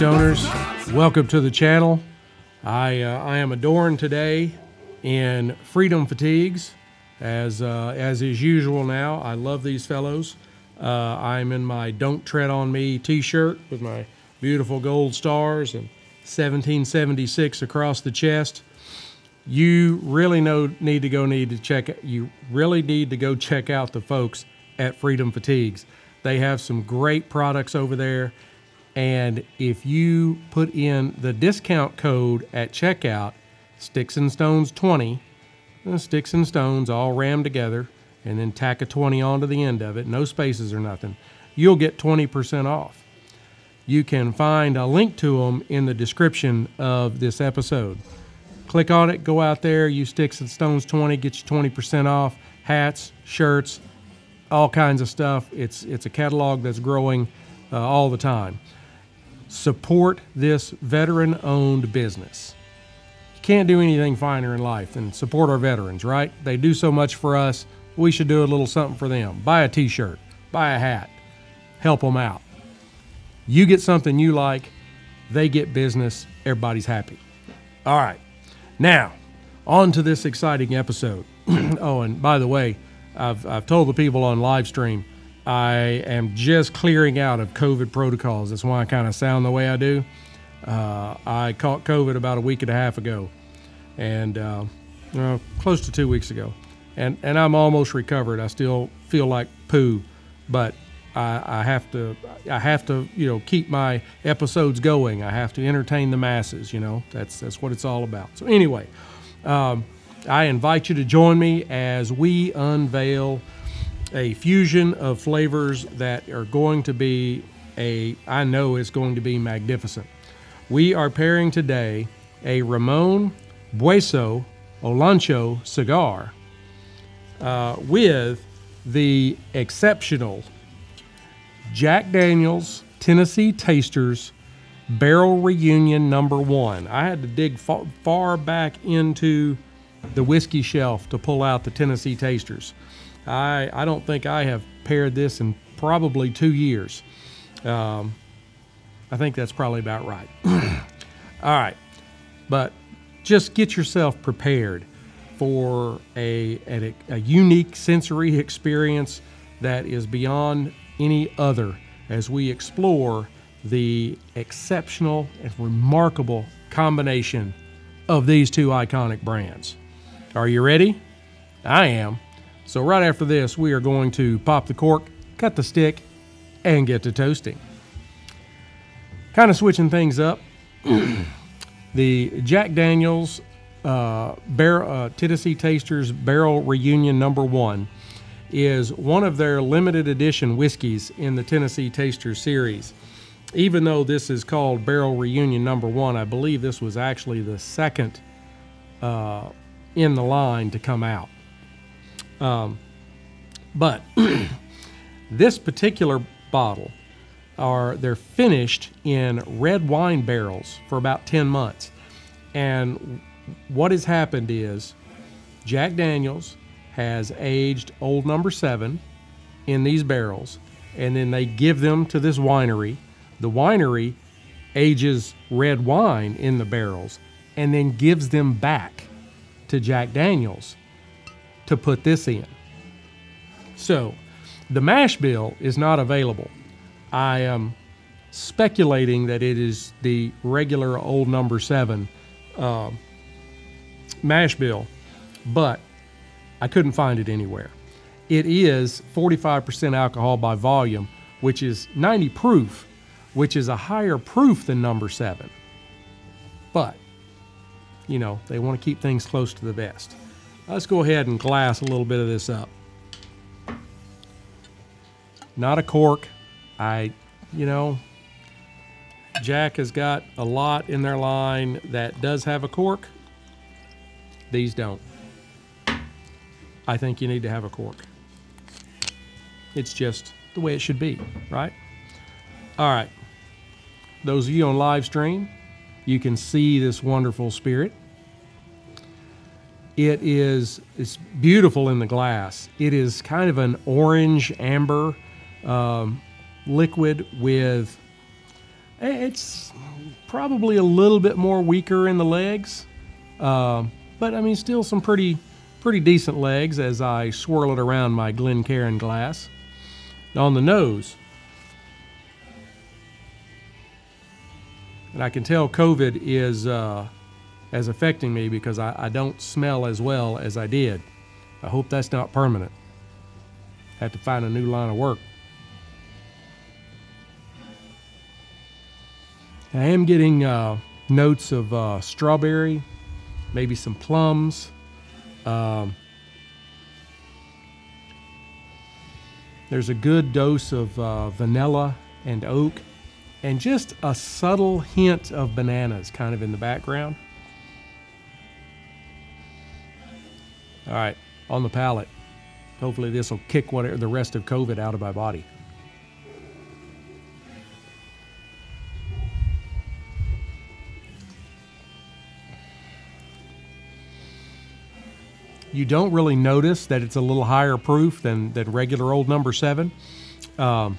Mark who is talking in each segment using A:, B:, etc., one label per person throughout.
A: stoners! Welcome to the channel. I uh, I am adorned today in freedom fatigues, as uh, as is usual. Now I love these fellows. Uh, I'm in my "Don't Tread on Me" T-shirt with my beautiful gold stars and 1776 across the chest. You really know need to go need to check. You really need to go check out the folks at Freedom Fatigues. They have some great products over there. And if you put in the discount code at checkout, Sticks and Stones 20, uh, Sticks and Stones all rammed together, and then tack a 20 onto the end of it, no spaces or nothing, you'll get 20% off. You can find a link to them in the description of this episode. Click on it, go out there, use Sticks and Stones 20, get you 20% off hats, shirts, all kinds of stuff. It's it's a catalog that's growing uh, all the time. Support this veteran-owned business. Can't do anything finer in life than support our veterans, right? They do so much for us. We should do a little something for them. Buy a T-shirt, buy a hat, help them out. You get something you like, they get business. Everybody's happy. All right. Now, on to this exciting episode. oh, and by the way, I've, I've told the people on live stream I am just clearing out of COVID protocols. That's why I kind of sound the way I do. Uh, I caught COVID about a week and a half ago, and uh, well, close to two weeks ago, and and I'm almost recovered. I still feel like poo, but I, I have to I have to you know keep my episodes going. I have to entertain the masses. You know that's that's what it's all about. So anyway, um, I invite you to join me as we unveil a fusion of flavors that are going to be a I know it's going to be magnificent. We are pairing today a Ramon Bueso Olancho cigar uh, with the exceptional Jack Daniels Tennessee Tasters Barrel Reunion Number One. I had to dig fa- far back into the whiskey shelf to pull out the Tennessee Tasters. I I don't think I have paired this in probably two years. Um, I think that's probably about right. All right, but just get yourself prepared for a, a, a unique sensory experience that is beyond any other as we explore the exceptional and remarkable combination of these two iconic brands. Are you ready? I am. So, right after this, we are going to pop the cork, cut the stick, and get to toasting. Kind of switching things up. the Jack Daniels uh, Bar- uh, Tennessee Tasters Barrel Reunion Number One is one of their limited edition whiskeys in the Tennessee Tasters series. Even though this is called Barrel Reunion Number One, I believe this was actually the second uh, in the line to come out. Um, but this particular bottle are they're finished in red wine barrels for about 10 months. And what has happened is jack daniels has aged old number seven in these barrels and then they give them to this winery. The winery ages red wine in the barrels and then gives them back to jack daniels to put this in. So the mash bill is not available. I am speculating that it is the regular old number seven uh, mash bill, but I couldn't find it anywhere. It is 45% alcohol by volume, which is 90 proof, which is a higher proof than number seven. But, you know, they want to keep things close to the vest. Let's go ahead and glass a little bit of this up. Not a cork. I, you know, Jack has got a lot in their line that does have a cork. These don't. I think you need to have a cork. It's just the way it should be, right? All right. Those of you on live stream, you can see this wonderful spirit. It is it's beautiful in the glass. It is kind of an orange amber um, liquid with eh, it's probably a little bit more weaker in the legs, um, but I mean still some pretty pretty decent legs as I swirl it around my Glencairn glass. On the nose, and I can tell COVID is uh, as affecting me because I, I don't smell as well as I did. I hope that's not permanent. Have to find a new line of work. I am getting uh, notes of uh, strawberry, maybe some plums. Um, there's a good dose of uh, vanilla and oak, and just a subtle hint of bananas kind of in the background. All right, on the palate. Hopefully, this will kick what, the rest of COVID out of my body. You don't really notice that it's a little higher proof than, than regular old number seven. Um,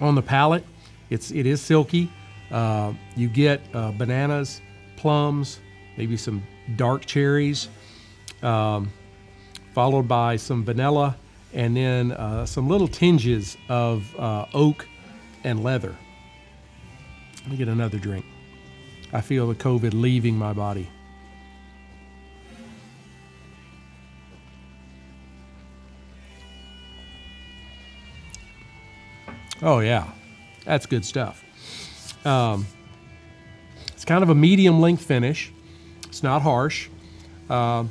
A: on the palate, it's it is silky. Uh, you get uh, bananas, plums, maybe some dark cherries, um, followed by some vanilla, and then uh, some little tinges of uh, oak and leather. Let me get another drink. I feel the COVID leaving my body. Oh, yeah. That's good stuff. Um, it's kind of a medium length finish. It's not harsh. Uh,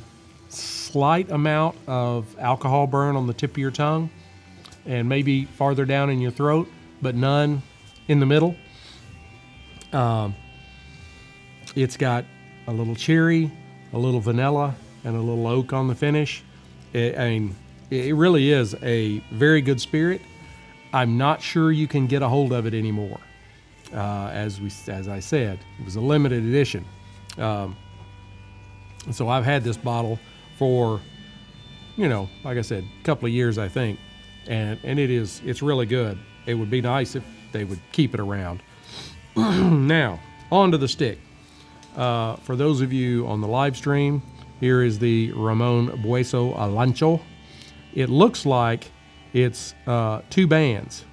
A: slight amount of alcohol burn on the tip of your tongue and maybe farther down in your throat, but none in the middle. Um, it's got a little cherry, a little vanilla, and a little oak on the finish. It, I mean, it really is a very good spirit. I'm not sure you can get a hold of it anymore. Uh, as we, as I said, it was a limited edition. Um, so I've had this bottle for, you know, like I said, a couple of years, I think, and and it is it's really good. It would be nice if they would keep it around. now, on to the stick. Uh, for those of you on the live stream, here is the Ramon Bueso Olancho. It looks like it's uh, two bands,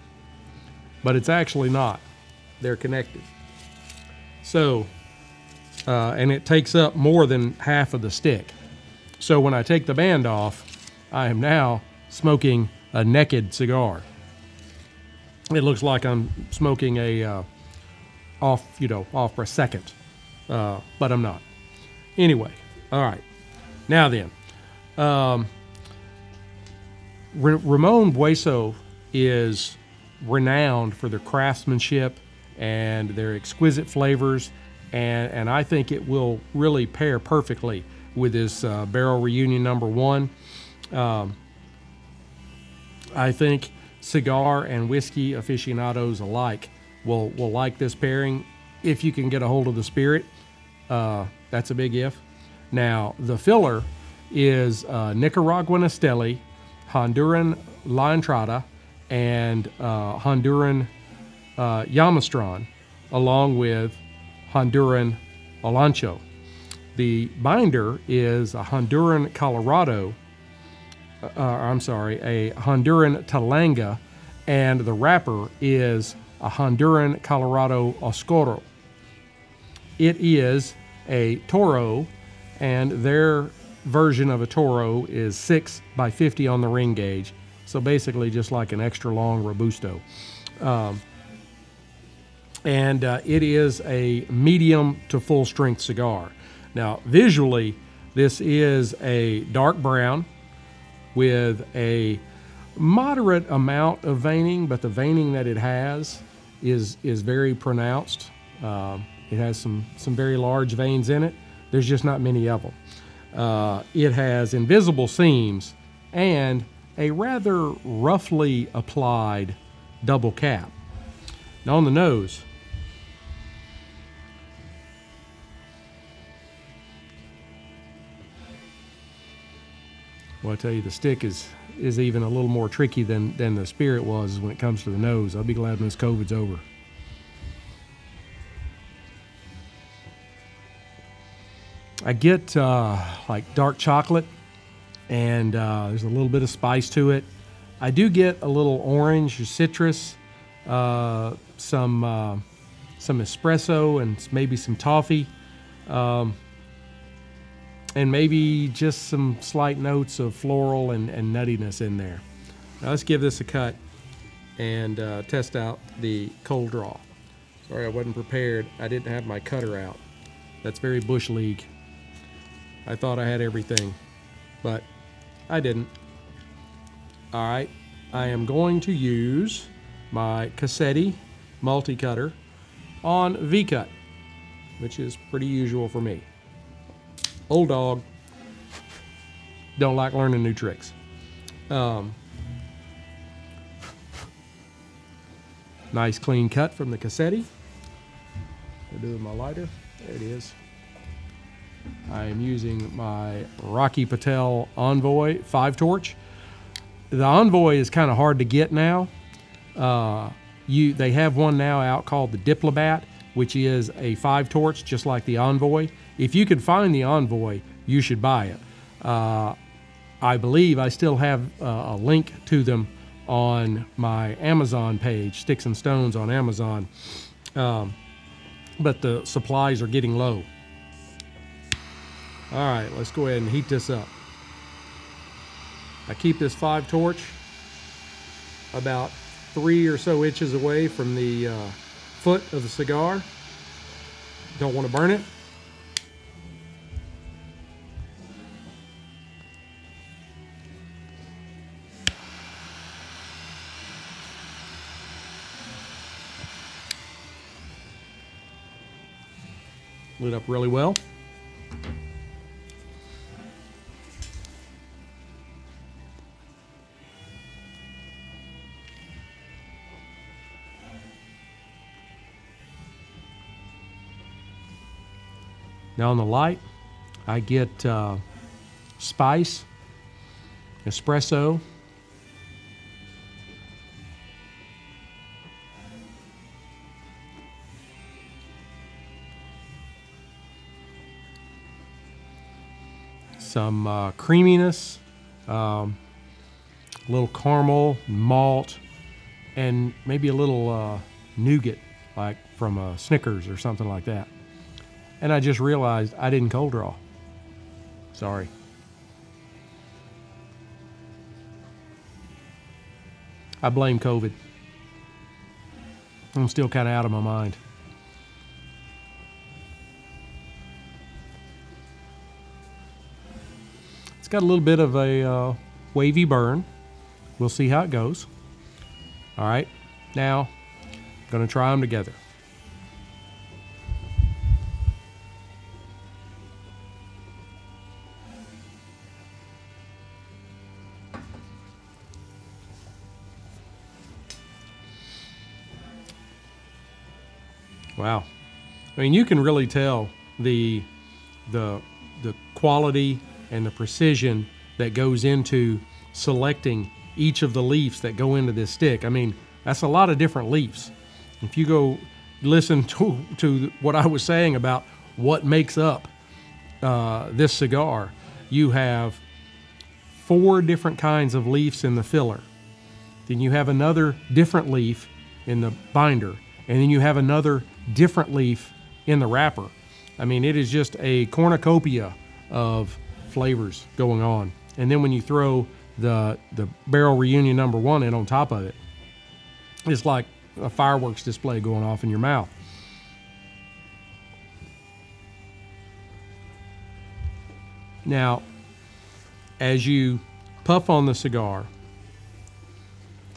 A: but it's actually not. They're connected. So, uh, and it takes up more than half of the stick. So when I take the band off, I am now smoking a naked cigar. It looks like I'm smoking a uh, off, you know, off for a second, uh, but I'm not. Anyway, all right. Now then, um, Ramon Bueso is renowned for their craftsmanship and their exquisite flavors, and, and I think it will really pair perfectly with this uh, Barrel Reunion number one. Um, I think cigar and whiskey aficionados alike will, will like this pairing if you can get a hold of the spirit. Uh, that's a big if. Now, the filler is uh, Nicaraguan Esteli, Honduran La Entrada, and uh, Honduran uh, Yamastron, along with Honduran Olancho. The binder is a Honduran Colorado, uh, I'm sorry, a Honduran Talanga, and the wrapper is a Honduran Colorado Oscuro. It is a Toro, and their version of a Toro is 6 by 50 on the ring gauge. So basically, just like an extra long Robusto. Um, and uh, it is a medium to full strength cigar. Now, visually, this is a dark brown with a moderate amount of veining, but the veining that it has is is very pronounced. Um, it has some some very large veins in it. There's just not many of them. Uh, it has invisible seams and a rather roughly applied double cap. Now on the nose, well, I tell you, the stick is is even a little more tricky than than the spirit was when it comes to the nose. I'll be glad when this COVID's over. I get uh, like dark chocolate, and uh, there's a little bit of spice to it. I do get a little orange or citrus, uh, some uh, some espresso, and maybe some toffee, um, and maybe just some slight notes of floral and, and nuttiness in there. Now let's give this a cut and uh, test out the cold draw. Sorry, I wasn't prepared. I didn't have my cutter out. That's very bush league. I thought I had everything, but I didn't. All right, I am going to use my Cassetti multi-cutter on V-cut, which is pretty usual for me. Old dog, don't like learning new tricks. Um, nice clean cut from the Cassetti. I'll do my lighter. There it is. I am using my Rocky Patel Envoy 5 torch. The Envoy is kind of hard to get now. Uh, you They have one now out called the Diplomat, which is a 5 torch just like the Envoy. If you can find the Envoy, you should buy it. Uh, I believe I still have uh, a link to them on my Amazon page, Sticks and Stones on Amazon. Um, but the supplies are getting low. All right, let's go ahead and heat this up. I keep this five torch about three or so inches away from the uh, foot of the cigar. Don't want to burn it. Lit up really well. Now on the light, I get uh, spice, espresso, some uh, creaminess, um, a little caramel, malt, and maybe a little uh, nougat, like from a Snickers or something like that. And I just realized I didn't cold draw. Sorry. I blame COVID. I'm still kind of out of my mind. It's got a little bit of a uh, wavy burn. We'll see how it goes. All right. Now, I'm going to try them together. Wow. I mean, you can really tell the the the quality and the precision that goes into selecting each of the leaves that go into this stick. I mean, that's a lot of different leaves. If you go listen to to what I was saying about what makes up uh, this cigar, you have four different kinds of leaves in the filler. Then you have another different leaf in the binder, and then you have another different leaf in the wrapper. I mean, it is just a cornucopia of flavors going on. And then when you throw the the barrel reunion number one in on top of it, it's like a fireworks display going off in your mouth. Now, as you puff on the cigar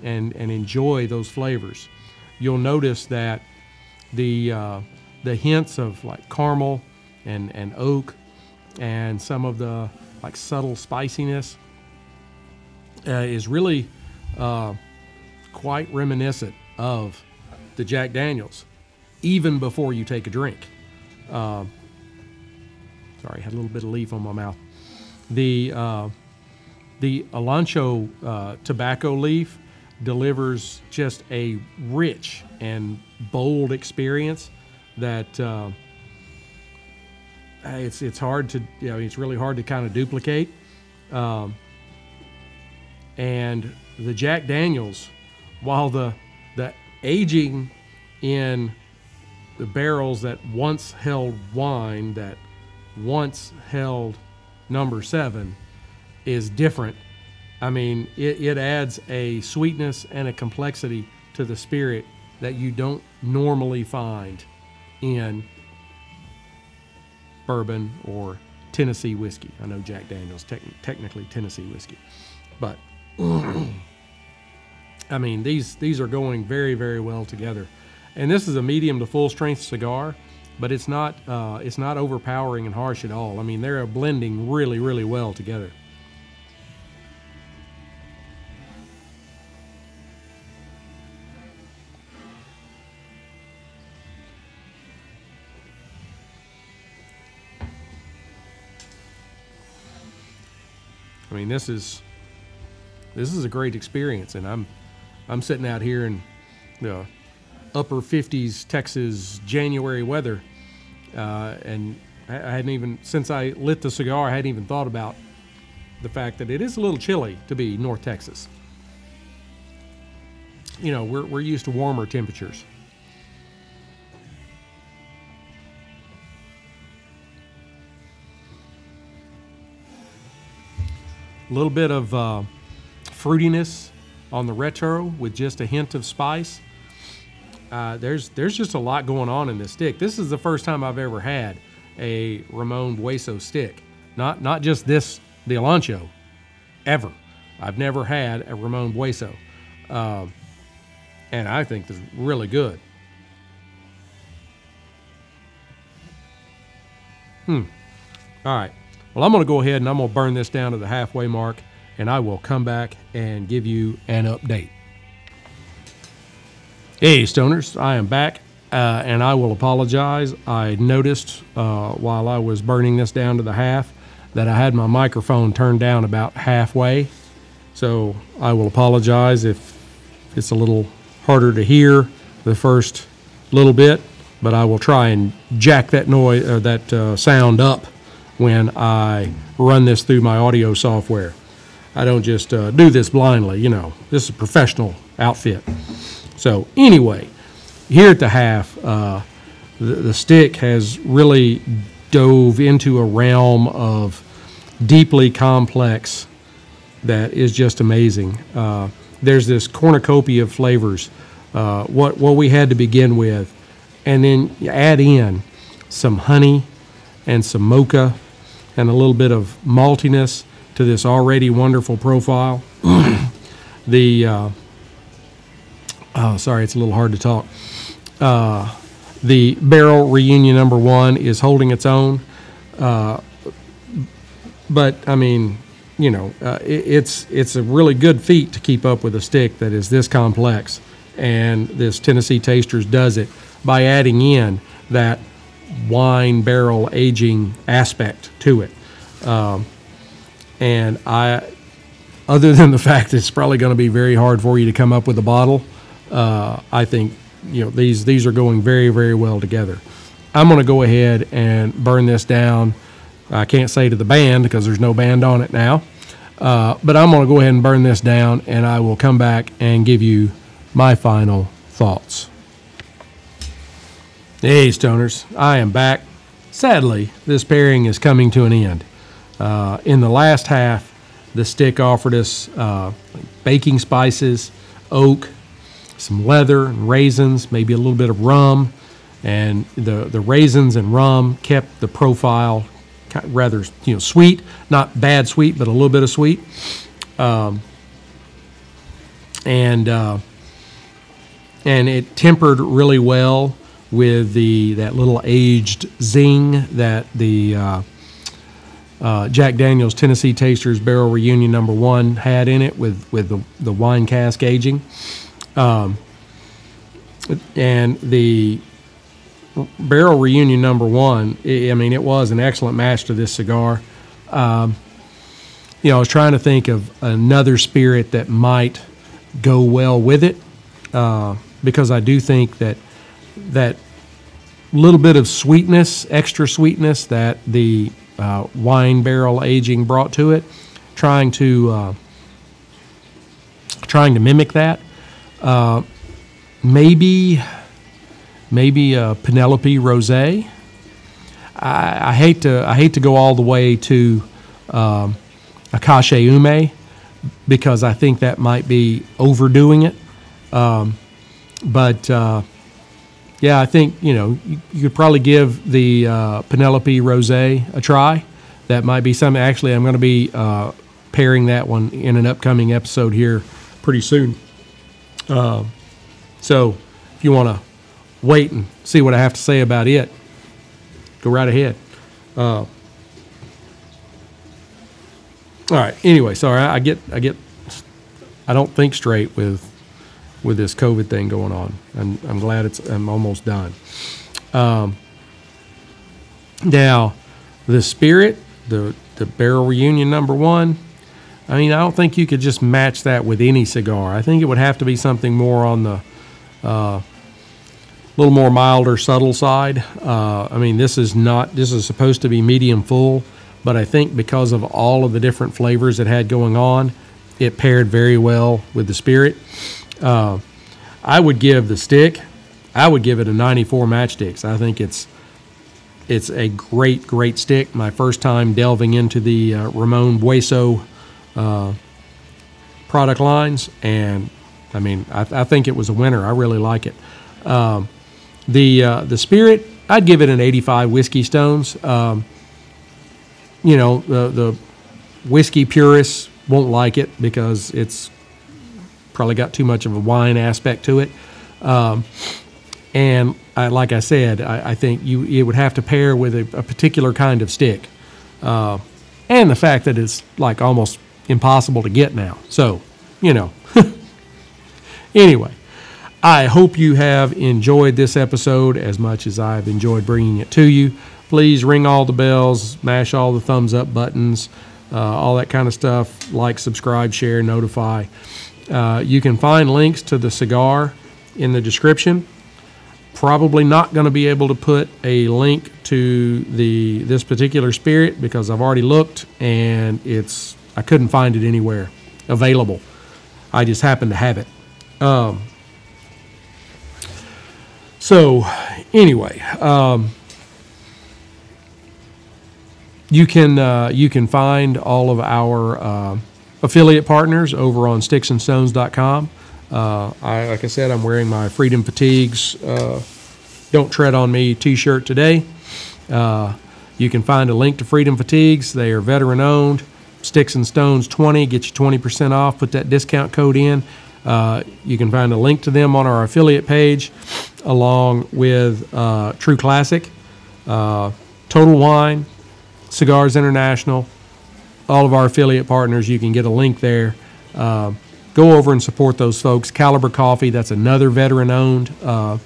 A: and and enjoy those flavors, you'll notice that the uh, the hints of like caramel and and oak and some of the like subtle spiciness uh, is really uh, quite reminiscent of the Jack Daniels, even before you take a drink. Uh, sorry, I had a little bit of leaf on my mouth. The uh, the Olancho uh, tobacco leaf delivers just a rich and bold experience that uh, it's it's hard to you know it's really hard to kind of duplicate. Um, and the Jack Daniels, while the the aging in the barrels that once held wine that once held number seven is different. I mean, it, it adds a sweetness and a complexity to the spirit that you don't normally find in bourbon or Tennessee whiskey. I know Jack Daniels tec- technically Tennessee whiskey, but I mean these these are going very very well together. And this is a medium to full strength cigar, but it's not uh, it's not overpowering and harsh at all. I mean they're blending really really well together. Mean, this is this is a great experience, and I'm I'm sitting out here in the upper 50s Texas January weather, uh, and I, I hadn't even since I lit the cigar, I hadn't even thought about the fact that it is a little chilly to be North Texas. You know, we're we're used to warmer temperatures. A little bit of uh, fruitiness on the retro with just a hint of spice. Uh, there's there's just a lot going on in this stick. This is the first time I've ever had a Ramon Bueso stick. Not not just this the Olancho, ever. I've never had a Ramon Bueso, um, and I think it's really good. Hmm. All right. Well, I'm going to go ahead and I'm going to burn this down to the halfway mark, and I will come back and give you an update. Hey, stoners, I am back, uh, and I will apologize. I noticed uh, while I was burning this down to the half that I had my microphone turned down about halfway. So I will apologize if it's a little harder to hear the first little bit, but I will try and jack that noise or that uh, sound up when I run this through my audio software. I don't just uh, do this blindly, you know. This is a professional outfit. So anyway, here at the half, uh, the, the stick has really dove into a realm of deeply complex that is just amazing. Uh, there's this cornucopia of flavors. Uh, what what we had to begin with, and then you add in some honey and some mocha and a little bit of maltiness to this already wonderful profile. the uh, oh, sorry, it's a little hard to talk. Uh, the barrel reunion number one is holding its own, uh, but I mean, you know, uh, it, it's it's a really good feat to keep up with a stick that is this complex, and this Tennessee Tasters does it by adding in that wine barrel aging aspect to it. Um, and I, other than the fact it's probably going to be very hard for you to come up with a bottle, uh, I think you know these these are going very very well together. I'm going to go ahead and burn this down. I can't say to the band because there's no band on it now, uh, but I'm going to go ahead and burn this down, and I will come back and give you my final thoughts. Hey, stoners, I am back. Sadly, this pairing is coming to an end. Uh, in the last half, the stick offered us uh, baking spices, oak, some leather, and raisins, maybe a little bit of rum. And the, the raisins and rum kept the profile rather you know sweet, not bad sweet, but a little bit of sweet. Um, and uh, and it tempered really well with the that little aged zing that the uh, uh, Jack Daniel's Tennessee Tasters Barrel Reunion Number One had in it with with the, the wine cask aging, um, and the Barrel Reunion Number One. I mean, it was an excellent match to this cigar. Um, you know, I was trying to think of another spirit that might go well with it, uh, because I do think that that little bit of sweetness, extra sweetness that the uh, wine barrel aging brought to it, trying to uh, trying to mimic that. Uh, maybe maybe a Penelope Rosé. I, I hate to I hate to go all the way to um, Ume because I think that might be overdoing it. Um, but uh, yeah, I think you know you, you could probably give the uh, Penelope Rosé a try. That might be something. Actually, I'm going to be uh, pairing that one in an upcoming episode here pretty soon. Uh, so if you want to wait and see what I have to say about it, go right ahead. Uh, all right. Anyway, sorry, I get I get I don't think straight with with this COVID thing going on. and I'm glad it's I'm almost done. Um, now, the Spirit, the the Barrel Reunion Number One. I mean, I don't think you could just match that with any cigar. I think it would have to be something more on the uh, little more milder, subtle side. Uh, I mean, this is not. This is supposed to be medium full, but I think because of all of the different flavors it had going on, it paired very well with the Spirit. Uh, I would give the stick. I would give it a 94 matchsticks. I think it's it's a great, great stick. My first time delving into the uh, Ramon Bueso uh, product lines, and I mean, I, I, think it was a winner. I really like it. Um, the uh, the Spirit, I'd give it an 85 whiskey stones. Um, you know, the the whiskey purists won't like it because it's probably got too much of a wine aspect to it. Um, and I, like I said, I, I, think you it would have to pair with a, a particular kind of stick, uh, and the fact that it's like almost impossible to get now. So, you know. anyway, I hope you have enjoyed this episode as much as I've enjoyed bringing it to you. Please ring all the bells, mash all the thumbs up buttons, uh, all that kind of stuff. Like, subscribe, share, notify. Uh, you can find links to the cigar in the description. Probably not going to be able to put a link to the this particular spirit because I've already looked and it's I couldn't find it anywhere available. I just happened to have it. Um, so, anyway, um, you can uh, you can find all of our uh, affiliate partners over on sticksnstonez.com. Uh, I, like I said, I'm wearing my Freedom Fatigues uh, Don't Tread on Me t shirt today. Uh, you can find a link to Freedom Fatigues. They are veteran owned. Sticks and Stones 20 get you 20% off. Put that discount code in. Uh, you can find a link to them on our affiliate page, along with uh, True Classic, uh, Total Wine, Cigars International, all of our affiliate partners. You can get a link there. Uh, go over and support those folks. Caliber Coffee, that's another veteran owned uh,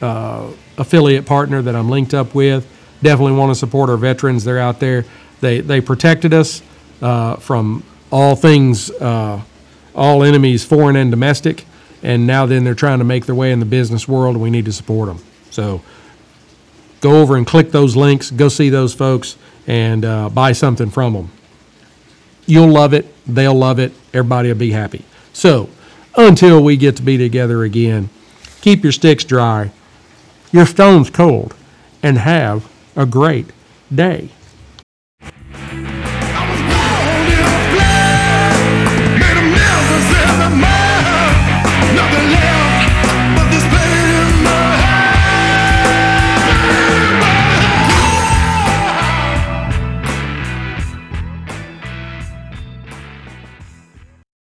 A: uh, affiliate partner that I'm linked up with. Definitely want to support our veterans. They're out there. They, they protected us uh, from all things, uh, all enemies, foreign and domestic. And now then they're trying to make their way in the business world, we need to support them. So go over and click those links, go see those folks, and uh, buy something from them. You'll love it. They'll love it. Everybody will be happy. So, until we get to be together again, keep your sticks dry, your stones cold, and have a great day.